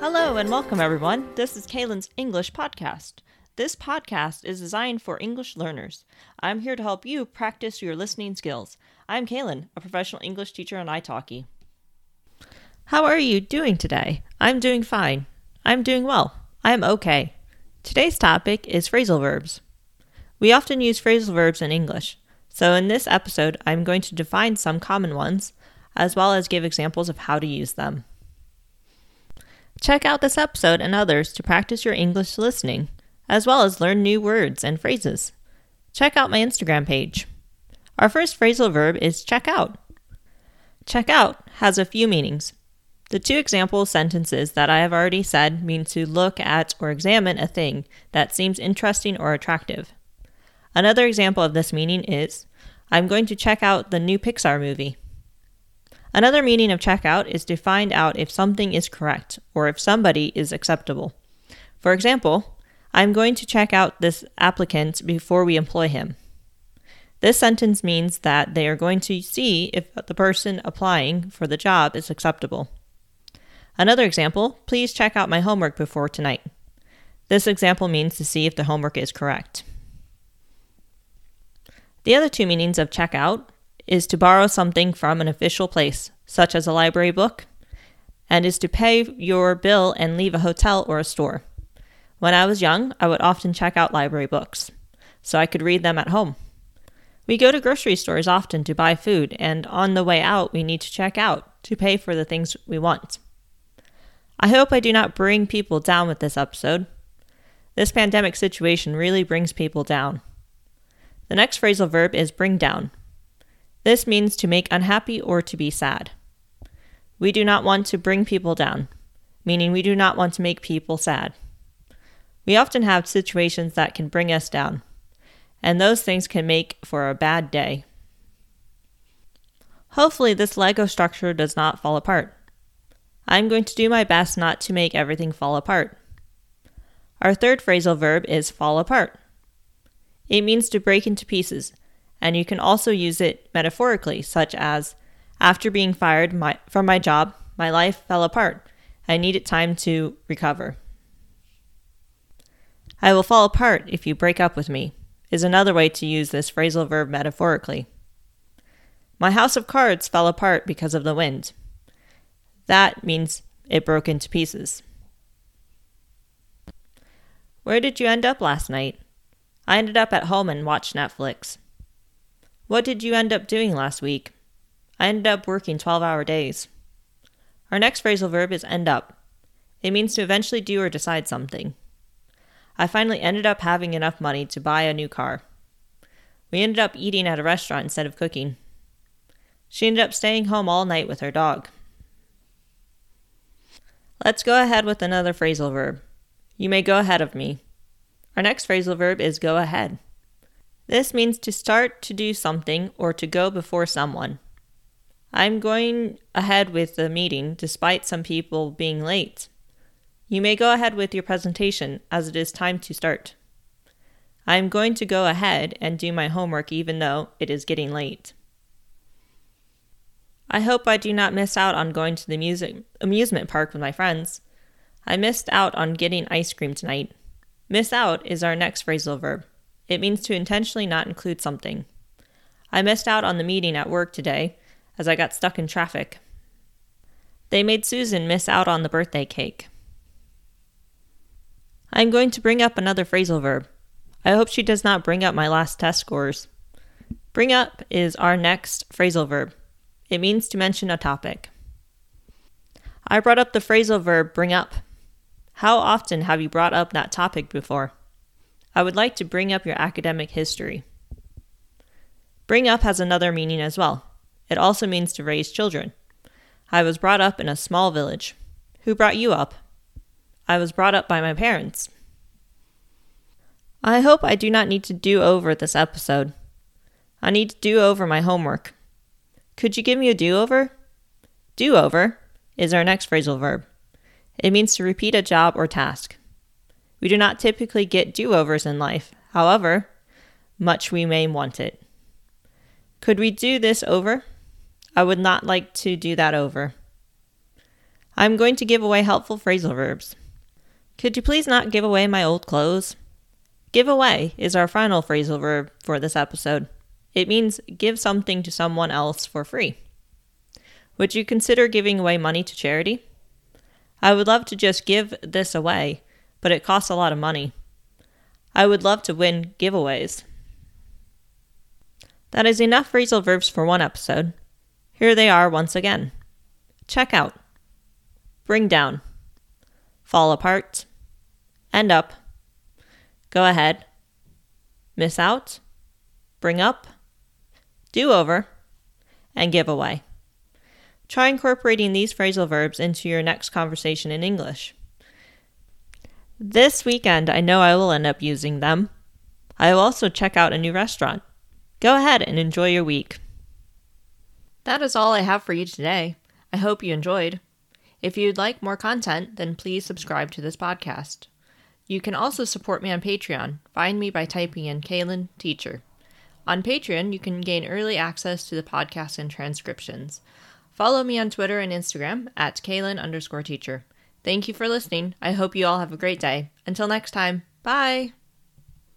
Hello and welcome, everyone. This is Kaylin's English podcast. This podcast is designed for English learners. I'm here to help you practice your listening skills. I'm Kaylin, a professional English teacher on italki. How are you doing today? I'm doing fine. I'm doing well. I'm okay. Today's topic is phrasal verbs. We often use phrasal verbs in English, so in this episode, I'm going to define some common ones, as well as give examples of how to use them. Check out this episode and others to practice your English listening, as well as learn new words and phrases. Check out my Instagram page. Our first phrasal verb is check out. Check out has a few meanings. The two example sentences that I have already said mean to look at or examine a thing that seems interesting or attractive. Another example of this meaning is I'm going to check out the new Pixar movie. Another meaning of checkout is to find out if something is correct or if somebody is acceptable. For example, I'm going to check out this applicant before we employ him. This sentence means that they are going to see if the person applying for the job is acceptable. Another example, please check out my homework before tonight. This example means to see if the homework is correct. The other two meanings of check out is to borrow something from an official place, such as a library book, and is to pay your bill and leave a hotel or a store. When I was young, I would often check out library books, so I could read them at home. We go to grocery stores often to buy food, and on the way out, we need to check out to pay for the things we want. I hope I do not bring people down with this episode. This pandemic situation really brings people down. The next phrasal verb is bring down. This means to make unhappy or to be sad. We do not want to bring people down, meaning we do not want to make people sad. We often have situations that can bring us down, and those things can make for a bad day. Hopefully, this Lego structure does not fall apart. I'm going to do my best not to make everything fall apart. Our third phrasal verb is fall apart. It means to break into pieces, and you can also use it metaphorically, such as After being fired my, from my job, my life fell apart. I needed time to recover. I will fall apart if you break up with me, is another way to use this phrasal verb metaphorically. My house of cards fell apart because of the wind. That means it broke into pieces. Where did you end up last night? I ended up at home and watched Netflix. What did you end up doing last week? I ended up working 12 hour days. Our next phrasal verb is end up. It means to eventually do or decide something. I finally ended up having enough money to buy a new car. We ended up eating at a restaurant instead of cooking. She ended up staying home all night with her dog. Let's go ahead with another phrasal verb. You may go ahead of me. Our next phrasal verb is go ahead. This means to start to do something or to go before someone. I'm going ahead with the meeting despite some people being late. You may go ahead with your presentation as it is time to start. I'm going to go ahead and do my homework even though it is getting late. I hope I do not miss out on going to the music amusement park with my friends. I missed out on getting ice cream tonight. Miss out is our next phrasal verb. It means to intentionally not include something. I missed out on the meeting at work today as I got stuck in traffic. They made Susan miss out on the birthday cake. I'm going to bring up another phrasal verb. I hope she does not bring up my last test scores. Bring up is our next phrasal verb. It means to mention a topic. I brought up the phrasal verb bring up. How often have you brought up that topic before? I would like to bring up your academic history. Bring up has another meaning as well. It also means to raise children. I was brought up in a small village. Who brought you up? I was brought up by my parents. I hope I do not need to do over this episode. I need to do over my homework. Could you give me a do over? Do over is our next phrasal verb. It means to repeat a job or task. We do not typically get do overs in life, however, much we may want it. Could we do this over? I would not like to do that over. I'm going to give away helpful phrasal verbs. Could you please not give away my old clothes? Give away is our final phrasal verb for this episode. It means give something to someone else for free. Would you consider giving away money to charity? I would love to just give this away, but it costs a lot of money. I would love to win giveaways. That is enough phrasal verbs for one episode. Here they are once again check out, bring down, fall apart, end up, go ahead, miss out, bring up, do over, and give away. Try incorporating these phrasal verbs into your next conversation in English. This weekend, I know I will end up using them. I will also check out a new restaurant. Go ahead and enjoy your week. That is all I have for you today. I hope you enjoyed. If you'd like more content, then please subscribe to this podcast. You can also support me on Patreon. Find me by typing in Kaylin Teacher. On Patreon, you can gain early access to the podcast and transcriptions. Follow me on Twitter and Instagram at Kaylin underscore teacher. Thank you for listening. I hope you all have a great day. Until next time, bye.